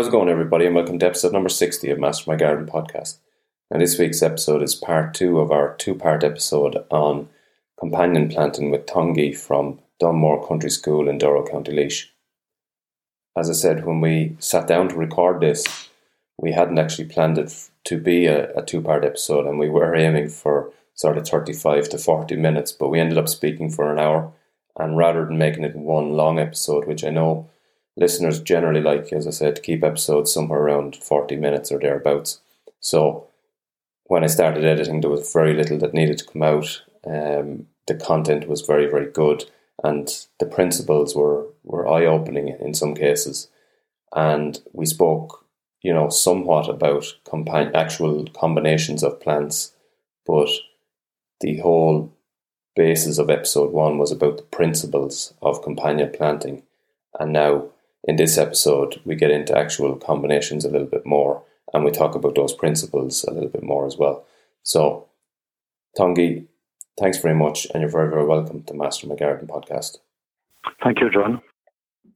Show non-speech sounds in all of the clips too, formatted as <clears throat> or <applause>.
How's it going, everybody, and welcome to episode number 60 of Master My Garden podcast. Now, this week's episode is part two of our two part episode on companion planting with Tanguy from Dunmore Country School in Durrow, County Laois. As I said, when we sat down to record this, we hadn't actually planned it to be a, a two part episode, and we were aiming for sort of 35 to 40 minutes, but we ended up speaking for an hour. And rather than making it one long episode, which I know listeners generally like, as I said, to keep episodes somewhere around 40 minutes or thereabouts. So when I started editing, there was very little that needed to come out. Um, the content was very, very good, and the principles were, were eye opening in some cases. And we spoke, you know, somewhat about compa- actual combinations of plants, but the whole basis of episode one was about the principles of companion planting. And now in this episode, we get into actual combinations a little bit more and we talk about those principles a little bit more as well. So, Tanguy, thanks very much, and you're very, very welcome to Master My Garden podcast. Thank you, John.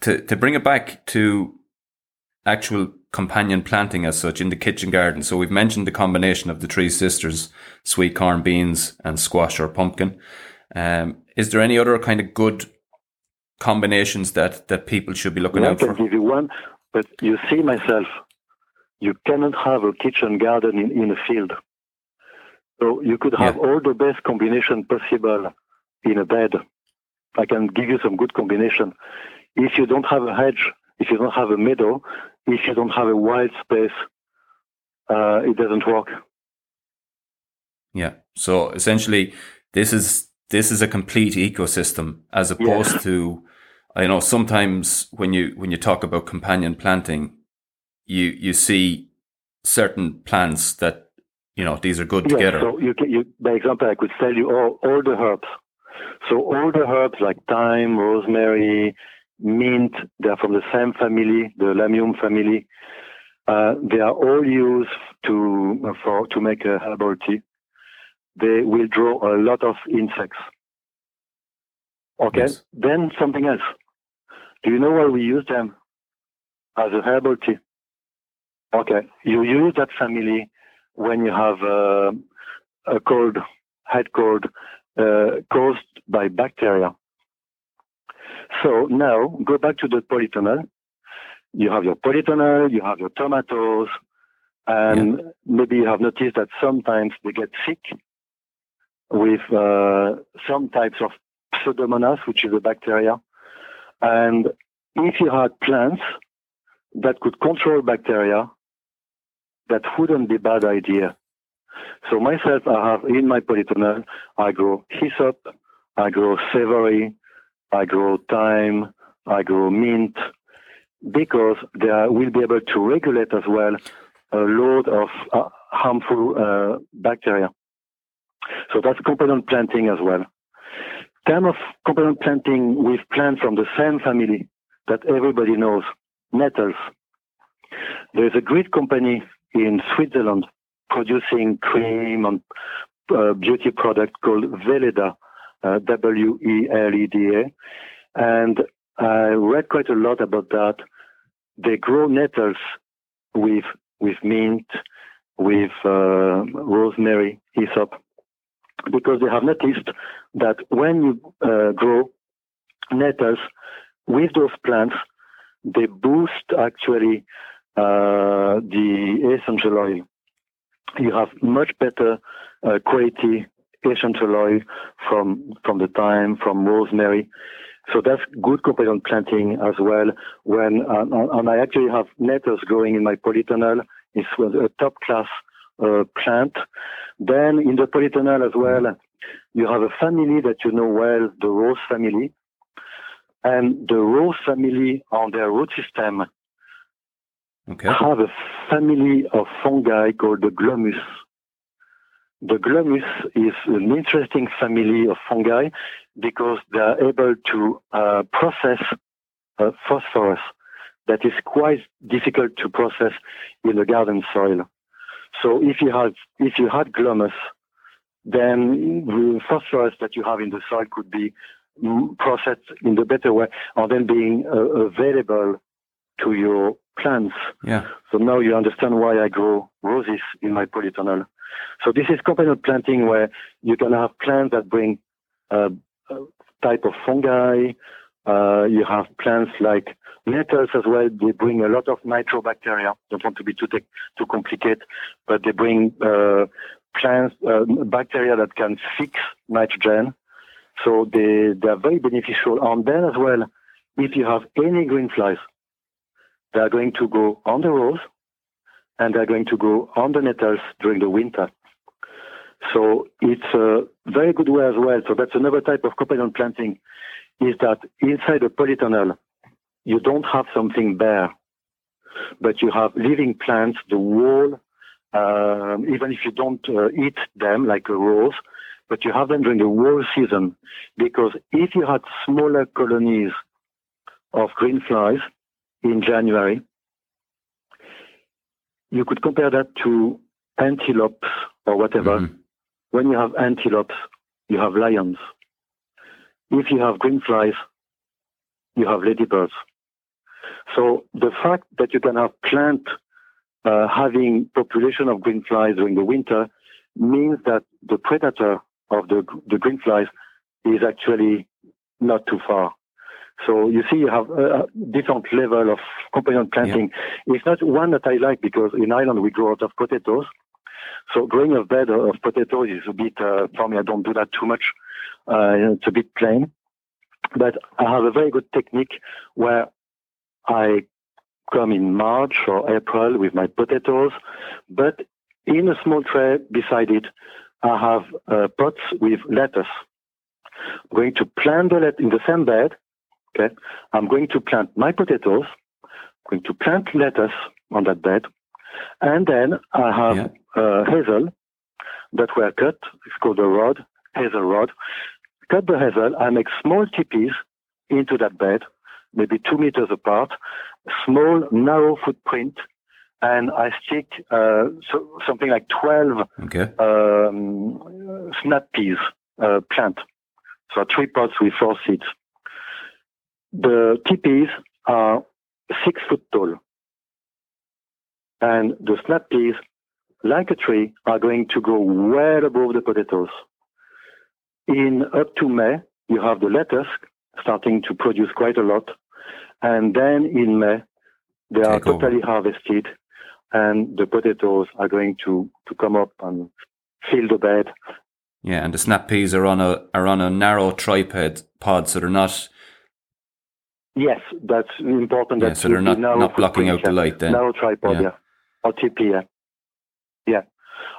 To, to bring it back to actual companion planting as such in the kitchen garden. So we've mentioned the combination of the three sisters, sweet corn, beans, and squash or pumpkin. Um, is there any other kind of good combinations that, that people should be looking well, out for? I can give you one, but you see myself, you cannot have a kitchen garden in, in a field. So you could have yeah. all the best combination possible in a bed. I can give you some good combination. If you don't have a hedge, if you don't have a meadow, if you don't have a wild space, uh, it doesn't work. Yeah. So essentially, this is this is a complete ecosystem as opposed yeah. to I know sometimes when you when you talk about companion planting, you you see certain plants that you know these are good yeah, together. So you, you, by example, I could tell you all, all the herbs. So all the herbs like thyme, rosemary, mint, they are from the same family, the Lamium family. Uh, they are all used to for to make a herbal tea they will draw a lot of insects. Okay, yes. then something else. Do you know why we use them as a herbal tea? Okay, you use that family when you have uh, a cold, head cold, uh, caused by bacteria. So now go back to the polytunnel. You have your polytunnel, you have your tomatoes, and yeah. maybe you have noticed that sometimes they get sick with uh, some types of Pseudomonas, which is a bacteria. And if you had plants that could control bacteria, that wouldn't be a bad idea. So myself, I have in my polytunnel, I grow hyssop, I grow savory, I grow thyme, I grow mint, because they will be able to regulate as well a load of uh, harmful uh, bacteria. So that's component planting as well. Term of component planting we've plants from the same family that everybody knows, nettles. There's a great company in Switzerland producing cream and uh, beauty product called Weleda, uh, W-E-L-E-D-A. And I read quite a lot about that. They grow nettles with, with mint, with uh, rosemary, hyssop because they have noticed that when you uh, grow nettles with those plants, they boost actually uh, the essential oil. You have much better uh, quality essential oil from from the thyme, from rosemary. So that's good companion planting as well. When uh, and I actually have nettles growing in my polytunnel. It's a top class uh, plant. Then in the polytunnel as well, you have a family that you know well, the rose family. And the rose family on their root system okay. have a family of fungi called the glomus. The glomus is an interesting family of fungi because they are able to uh, process uh, phosphorus that is quite difficult to process in the garden soil. So if you had if you had glomus, then the phosphorus that you have in the soil could be processed in the better way, and then being uh, available to your plants. Yeah. So now you understand why I grow roses in my polytunnel. So this is companion planting where you can have plants that bring uh, a type of fungi. Uh, you have plants like nettles as well. They bring a lot of nitrobacteria. Don't want to be too tech, too complicated, but they bring uh, plants uh, bacteria that can fix nitrogen. So they they are very beneficial. And then as well, if you have any green flies, they are going to go on the rose and they're going to go on the nettles during the winter. So it's a very good way as well. So that's another type of companion planting is that inside a polytunnel, you don't have something bare, but you have living plants, the wall, um, even if you don't uh, eat them like a rose, but you have them during the whole season. Because if you had smaller colonies of green flies in January, you could compare that to antelopes or whatever. Mhm. When you have antelopes, you have lions. If you have green flies, you have ladybirds. So the fact that you can have plant uh, having population of green flies during the winter means that the predator of the, the green flies is actually not too far. So you see, you have a different level of companion planting. It's not one that I like because in Ireland we grow a lot of potatoes. So growing a bed of potatoes is a bit, uh, for me, I don't do that too much. Uh, it's a bit plain. But I have a very good technique where I come in March or April with my potatoes, but in a small tray beside it, I have uh, pots with lettuce. I'm going to plant the let in the same bed. Okay, I'm going to plant my potatoes. I'm going to plant lettuce on that bed, and then I have Yeah. uh, hazel that were cut. It's called a rod, hazel rod. Cut the hazel. I make small teepees into that bed, maybe two meters apart, small, narrow footprint, and I stick uh, so, something like 12 Okay. um, snap peas uh, plant. So three pots with four seeds. The teepees are six foot tall. And the snap peas, like a tree, are going to go well above the potatoes. In up to May, you have the lettuce starting to produce quite a lot. And then in May, they are over. totally harvested and the potatoes are going to, to come up and fill the bed. Yeah, and the snap peas are on a are on a narrow tripod pod, so they're not. Yes, that's important. Yeah, that so they're not not blocking out the light. Then. Narrow tripod, Yeah. yeah. Or TP, yeah. Yeah.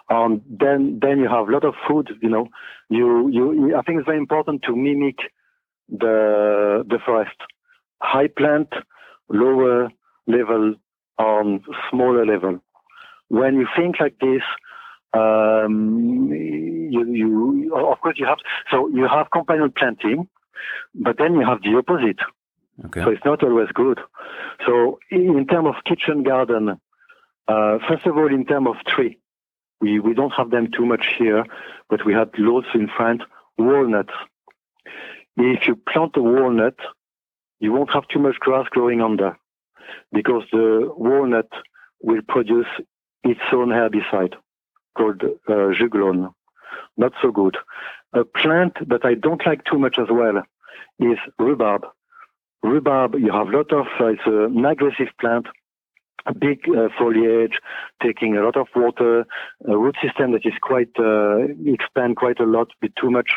Um, then, then you have a lot of food, you know. You, you, I think it's very important to mimic the, the forest. High plant, lower level on smaller level. When you think like this, um, you, you, of course you have, so you have companion planting, but then you have the opposite. Okay. So it's not always good. So in in terms of kitchen garden, uh, first of all, in terms of tree, we, we don't have them too much here, but we had loads in France, walnuts. If you plant a walnut, you won't have too much grass growing under because the walnut will produce its own herbicide called uh, juglone. Not so good. A plant that I don't like too much as well is rhubarb rhubarb, you have a lot of, uh, it's an aggressive plant, big uh, foliage, taking a lot of water, a root system that is quite, uh, expand quite a lot, bit too much.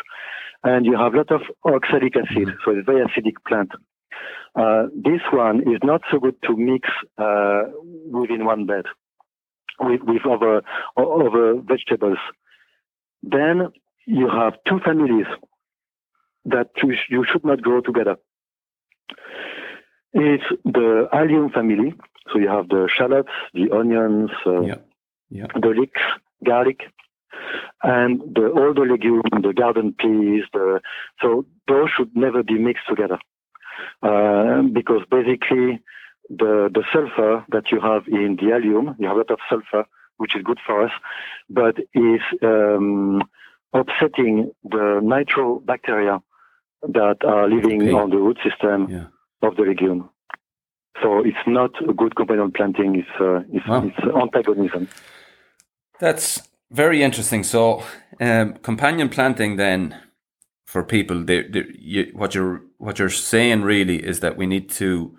And you have a lot of oxalic acid, so it's a very acidic plant. Uh, this one is not so good to mix uh, within one bed with, with other, other vegetables. Then you have two families that you, sh- you should not grow together. It's the allium family. So you have the shallots, the onions, uh, Yeah. Yeah. the leeks, garlic, and the, all the legumes, the garden peas. The, so those should never be mixed together uh, because basically the the sulfur that you have in the allium, you have a lot of sulfur, which is good for us, but is um, upsetting the nitrobacteria that are living Okay. on the root system Yeah. Of the legume. So it's not a good companion planting. It's uh, it's, wow. it's antagonism. That's very interesting. So um, companion planting then for people, they, they, you, what you're what you're saying really is that we need to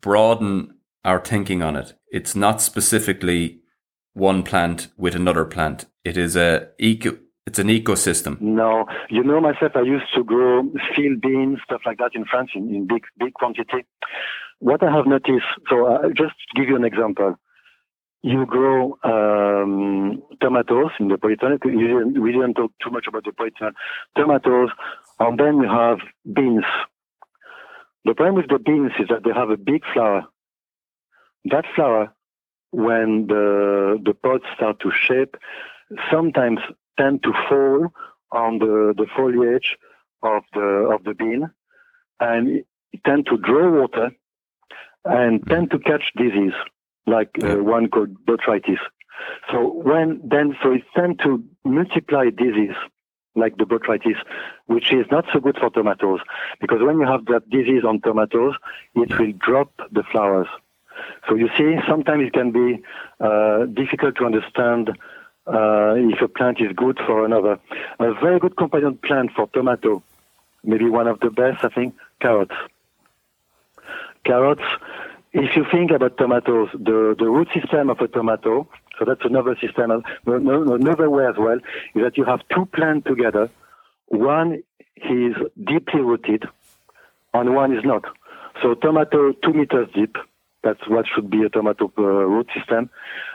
broaden our thinking on it. It's not specifically one plant with another plant. It is a eco. It's an ecosystem. No, you know myself. I used to grow field beans, stuff like that in France in, in big big quantity. What I have noticed. So uh, just give you an example, you grow um, tomatoes in the polytunnel. We didn't talk too much about the polytunnel. Tomatoes, and then you have beans. The problem with the beans is that they have a big flower. That flower when the the pods start to shape, sometimes tend to fall on the, the foliage of the of the bean and tend to draw water and tend to catch disease like uh, one called botrytis. So when then so it tend to multiply disease like the botrytis, which is not so good for tomatoes because when you have that disease on tomatoes, it will drop the flowers. So you see, sometimes it can be uh, difficult to understand uh, if a plant is good for another. A very good companion plant for tomato, maybe one of the best, I think, carrots. Carrots, if you think about tomatoes, the, the root system of a tomato, so that's another system, another way as well, is that you have two plants together. One is deeply rooted, and one is not. So tomato two meters deep, that's what should be a tomato uh, root system.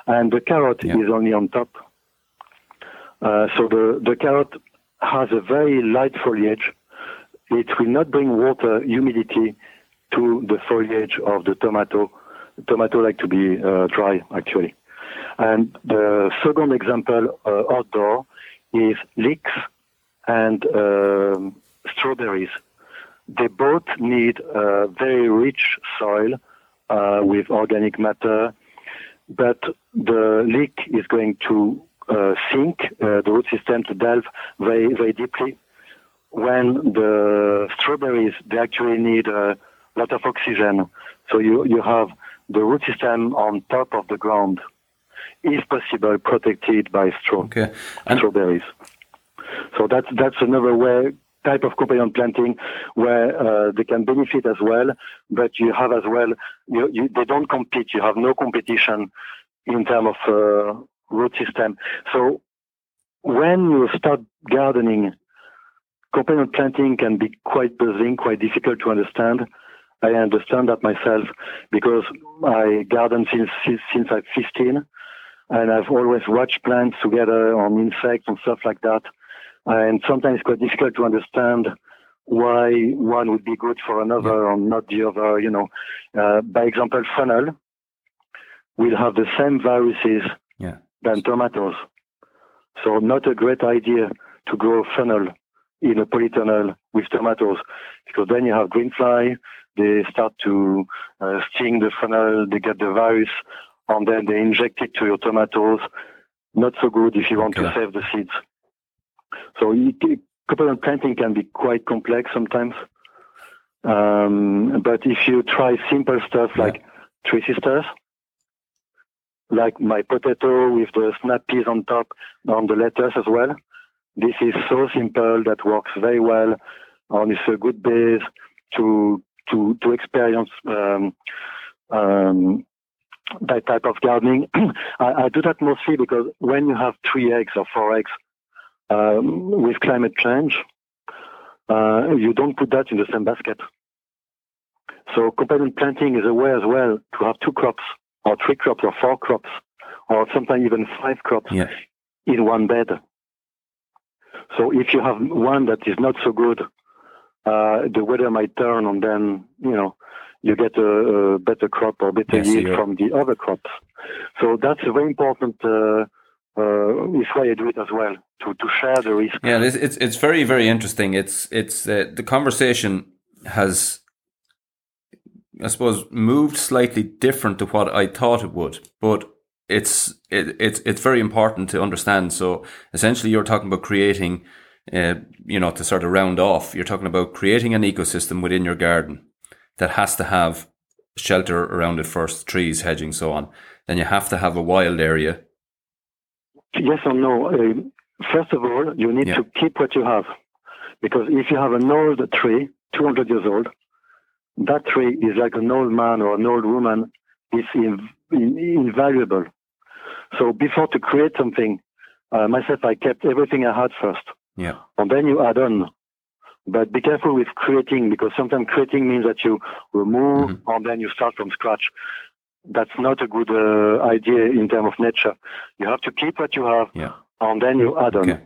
And the carrot yeah. is only on top. Uh, so the, the carrot has a very light foliage. It will not bring water, humidity to the foliage of the tomato. Tomato like to be uh, dry, actually. And the second example uh, outdoor is leeks and um, strawberries. They both need a very rich soil uh, with organic matter, but the leek is going to uh, sink uh, the root system to delve very very deeply. When the strawberries they actually need a lot of oxygen, so you you have the root system on top of the ground, if possible protected by straw okay. strawberries. So that's that's another way type of companion planting where uh, they can benefit as well, but you have as well, you, you, they don't compete. You have no competition in terms of uh, root system. So when you start gardening, companion planting can be quite buzzing, quite difficult to understand. I understand that myself because I garden since since I'm 15, and I've always watched plants together on insects and stuff like that and sometimes it's quite difficult to understand why one would be good for another or not the other. You know, uh, by example, fennel will have the same viruses yeah. Than tomatoes, so not a great idea to grow fennel in a polytunnel with tomatoes because then you have green fly. They start to uh, sting the fennel. They get the virus, and then they inject it to your tomatoes. Not so good if you want okay. to save the seeds. So companion planting can be quite complex sometimes. Um, but if you try simple stuff yeah. like Three Sisters, like my potato with the snap peas on top, on the lettuce as well, this is so simple that works very well, and it's a good base to to to experience um, um, that type of gardening. <clears throat> I, I, do that mostly because when you have three eggs or four eggs, um, with climate change, uh, you don't put that in the same basket. So companion planting is a way as well to have two crops, or three crops, or four crops, or sometimes even five crops yeah. in one bed. So if you have one that is not so good, uh, the weather might turn, and then you know you get a, a better crop or better yes, yield from the other crops. So that's a very important uh, uh, is why I do it as well to, to share the risk. Yeah, it's it's, it's very very interesting. It's it's uh, the conversation has, I suppose, moved slightly different to what I thought it would, but it's it, it's it's very important to understand. So essentially, you're talking about creating, uh, you know, to sort of round off, you're talking about creating an ecosystem within your garden that has to have shelter around it first, trees, hedging, so on. Then you have to have a wild area. Yes or no? Uh, first of all, you need yeah. to keep what you have. Because if you have an old tree, 200 years old, that tree is like an old man or an old woman. It's in, in, invaluable. So before to create something, uh, myself, I kept everything I had first. Yeah. And then you add on. But be careful with creating because sometimes creating means that you remove mm-hmm. and then you start from scratch. That's not a good uh, idea in terms of nature. You have to keep what you have yeah. and then you add on. Okay.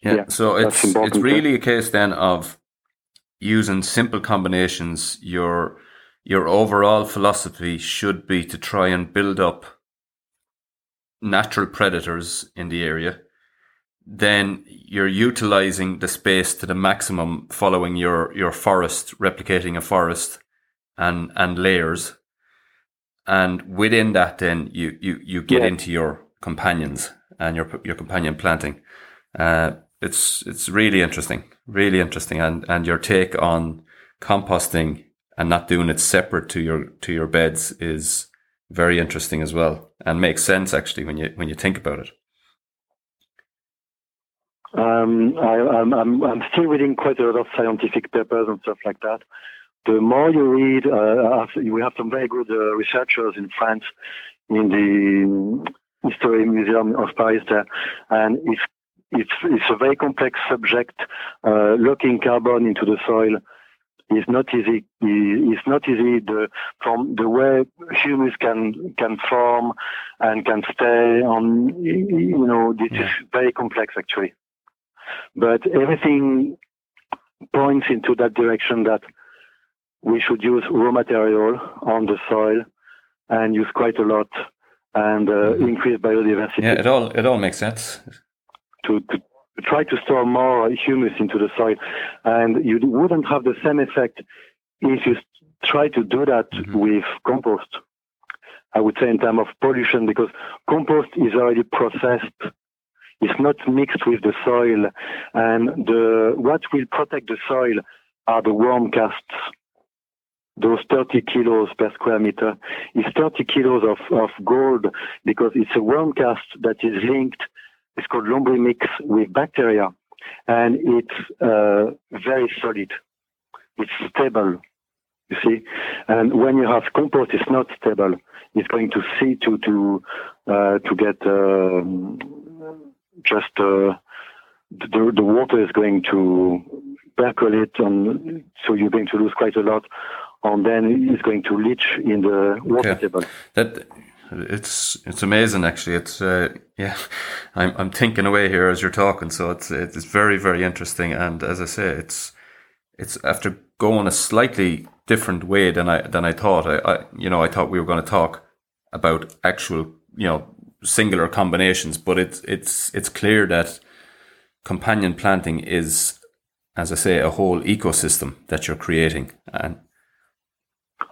Yeah. yeah. so it's it's really a case then of using simple combinations. Your your overall philosophy should be to try and build up natural predators in the area then you're utilizing the space to the maximum following your, your forest, replicating a forest and, and layers. And within that, then you, you, you get yeah. into your companions and your, your companion planting. Uh, it's, it's really interesting, really interesting. And, and your take on composting and not doing it separate to your, to your beds is very interesting as well and makes sense actually when you, when you think about it. Um, I, am I'm, I'm still reading quite a lot of scientific papers and stuff like that. The more you read, uh, we have some very good uh, researchers in France in the History Museum of Paris there, and it's it's it's a very complex subject. Uh, locking carbon into the soil is not easy. It's not easy. The from the way humus can can form and can stay on. You know, this yeah. is very complex actually. But everything points into that direction that we should use raw material on the soil and use quite a lot and uh, mm-hmm. increase biodiversity. Yeah, it all it all makes sense. To, to try to store more humus into the soil, and you wouldn't have the same effect if you try to do that mm-hmm. with compost. I would say in terms of pollution, because compost is already processed it's not mixed with the soil. And the, what will protect the soil are the worm casts. Those 30 kilos per square meter is 30 kilos of, of gold because it's a worm cast that is linked. It's called lombrimix with bacteria and it's uh, very solid. It's stable, you see. And when you have compost, it's not stable. It's going to see to to uh, to get um, just uh, the, the water is going to percolate on, so you're going to lose quite a lot, and then it's going to leach in the water okay. table. That it's it's amazing actually. It's uh, yeah, <laughs> I'm I'm thinking away here as you're talking, so it's it's very very interesting. And as I say, it's it's after going a slightly different way than I than I thought. I, I you know I thought we were going to talk about actual you know singular combinations, but it's it's it's clear that companion planting is, as I say, a whole ecosystem that you're creating. And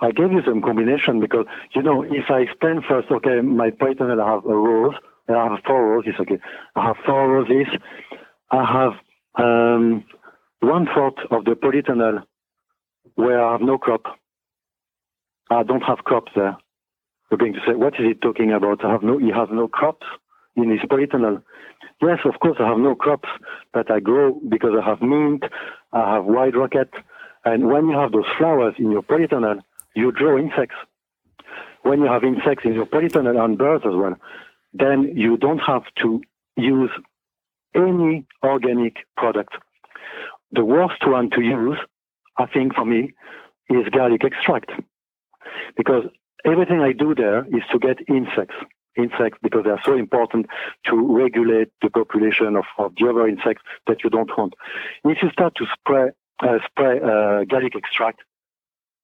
I gave you some combination because you know if I explain first, okay, my polytunnel I have a rose, I have four roses, okay, I have four roses, I have um, one fourth of the polytunnel where I have no crop. I don't have crops there. You're going to say, what is he talking about? I have no, he has no crops in his polytunnel. Yes, of course, I have no crops, but I grow because I have mint, I have white rocket. And when you have those flowers in your polytunnel, you draw insects. When you have insects in your polytunnel and birds as well, then you don't have to use any organic product. The worst one to use, I think for me, is garlic extract. Because everything I do there is to get insects. Insects because they are so important to regulate the population of, of the other insects that you don't want. If you start to spray uh, spray uh, garlic extract,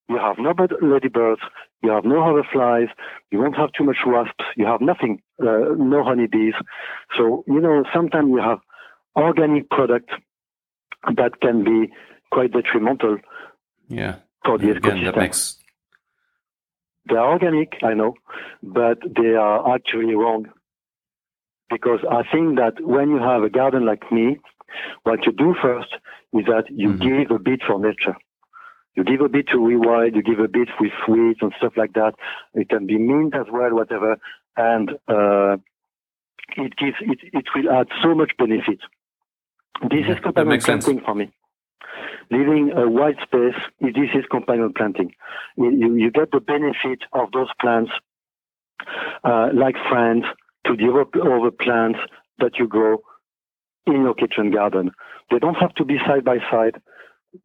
you have no ladybirds, you have no other flies, you won't have too much wasps, you have nothing, uh, no honeybees. So you know sometimes you have organic product that can be quite detrimental. Yeah. For the Again, ecosystem. That makes they are organic, I know, but they are actually wrong. Because I think that when you have a garden like me, what you do first is that you mm-hmm. give a bit for nature. You give a bit to rewild, you give a bit with sweet and stuff like that. It can be mint as well, whatever. And uh, it gives it, it will add so much benefit. This is companion planting for me. Leaving a white space, this is companion planting. You, you get the benefit of those plants uh, like friends to develop other plants that you grow in your kitchen garden. They don't have to be side by side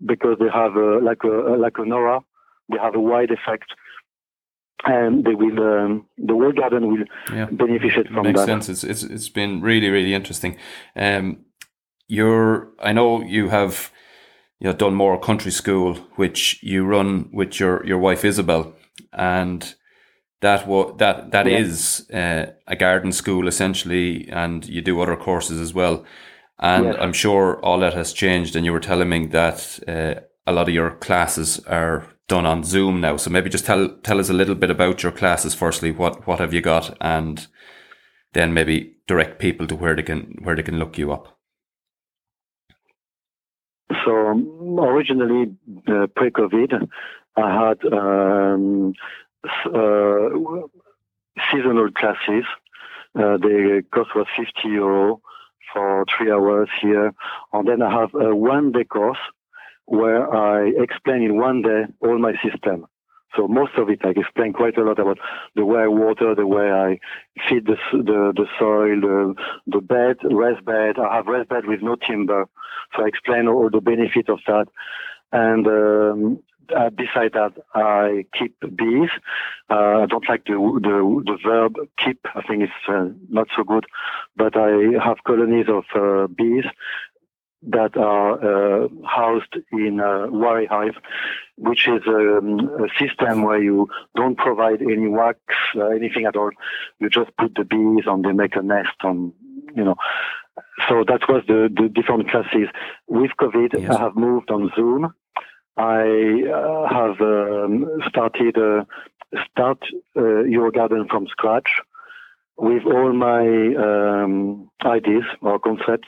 because they have a, like a like an aura. They have a wide effect, and they will um, the whole garden will yeah. benefit from Makes that. sense. It's, it's it's been really really interesting. Um, you're I know you have Dunmore Country School, which you run with your your wife Isabel, and that what that that yeah. is uh, a garden school essentially, and you do other courses as well. And yes. I'm sure all that has changed. And you were telling me that uh, a lot of your classes are done on Zoom now. So maybe just tell tell us a little bit about your classes. Firstly, what what have you got, and then maybe direct people to where they can where they can look you up. So originally, uh, pre-COVID, I had um, uh, seasonal classes. Uh, the cost was 50 euro for three hours here. And then I have a one day course where I explain in one day all my system. So most of it, I explain quite a lot about the way I water, the way I feed the the, the soil, the, the bed, rest bed. I have rest bed with no timber, so I explain all the benefit of that. And um, uh, beside that, I keep bees. Uh, I don't like the, the, the verb keep. I think it's uh, not so good, but I have colonies of uh, bees that are uh, housed in a Warré hive, which is um, a system where you don't provide any wax, uh, anything at all. You just put the bees and they make a nest on, you know. So that was the, the different classes. With COVID, yes. I have moved on Zoom I uh, have um, started uh, start uh, your garden from scratch with all my um, ideas or concepts.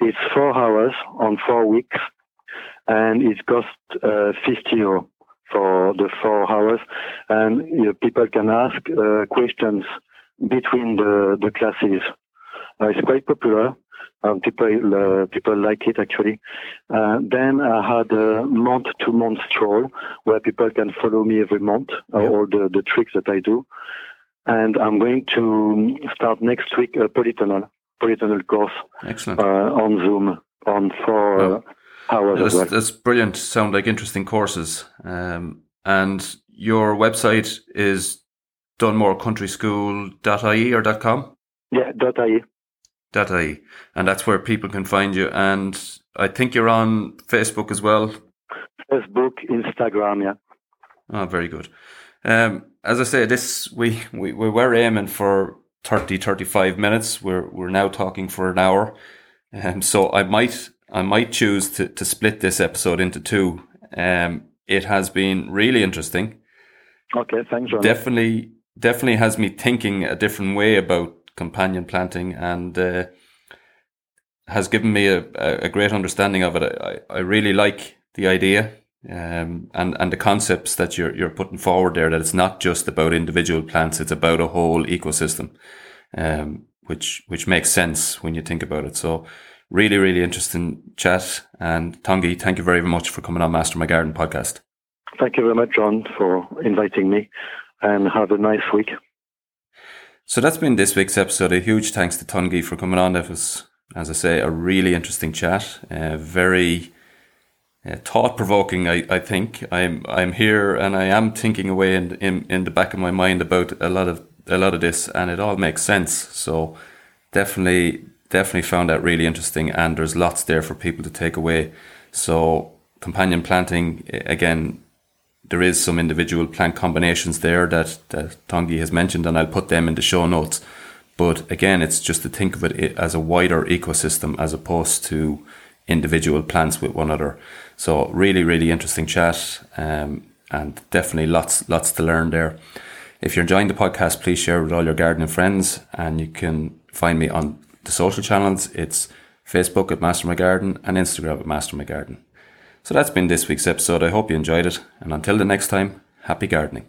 It's four hours on four weeks, and it costs uh, 50 euro for the four hours. And you know, people can ask uh, questions between the, the classes. Uh, it's quite popular. Um, people uh, people like it actually. Uh, then I had a month to month stroll where people can follow me every month uh, all the, the tricks that I do. And I'm going to start next week a polytunnel polytunnel course Excellent. Uh, on Zoom on four uh, hours. That's, well. that's brilliant. Sound like interesting courses. Um, and your website is dunmorecountryschool.ie or .com? Yeah, .ie. .ie, and that's where people can find you. And I think you're on Facebook as well. Facebook, Instagram, yeah. Oh, very good. Um, as I say, this we, we, we were aiming for 30, 35 minutes. We're we're now talking for an hour. Um, so I might I might choose to, to split this episode into two. Um, it has been really interesting. Okay, thanks. Ron. Definitely, definitely has me thinking a different way about companion planting and uh, has given me a, a great understanding of it. I, I really like the idea um, and and the concepts that you're you're putting forward there. That it's not just about individual plants; it's about a whole ecosystem, um, which which makes sense when you think about it. So, really, really interesting chat. And Tanguy, thank you very much for coming on Master My Garden podcast. Thank you very much, John, for inviting me, and have a nice week. So that's been this week's episode. A huge thanks to Tanguy for coming on. It was, as I say, a really interesting chat. Uh, very uh, thought provoking. I, I think I'm I'm here and I am thinking away in, in in the back of my mind about a lot of a lot of this, and it all makes sense. So definitely definitely found that really interesting, and there's lots there for people to take away. So companion planting again there is some individual plant combinations there that, that Tanguy has mentioned, and I'll put them in the show notes. But again, it's just to think of it as a wider ecosystem as opposed to individual plants with one another. So really, really interesting chat, um, and definitely lots, lots to learn there. If you're enjoying the podcast, please share with all your gardening friends, and you can find me on the social channels. It's Facebook at Master My Garden and Instagram at Master My Garden. So that's been this week's episode. I hope you enjoyed it. And until the next time, happy gardening.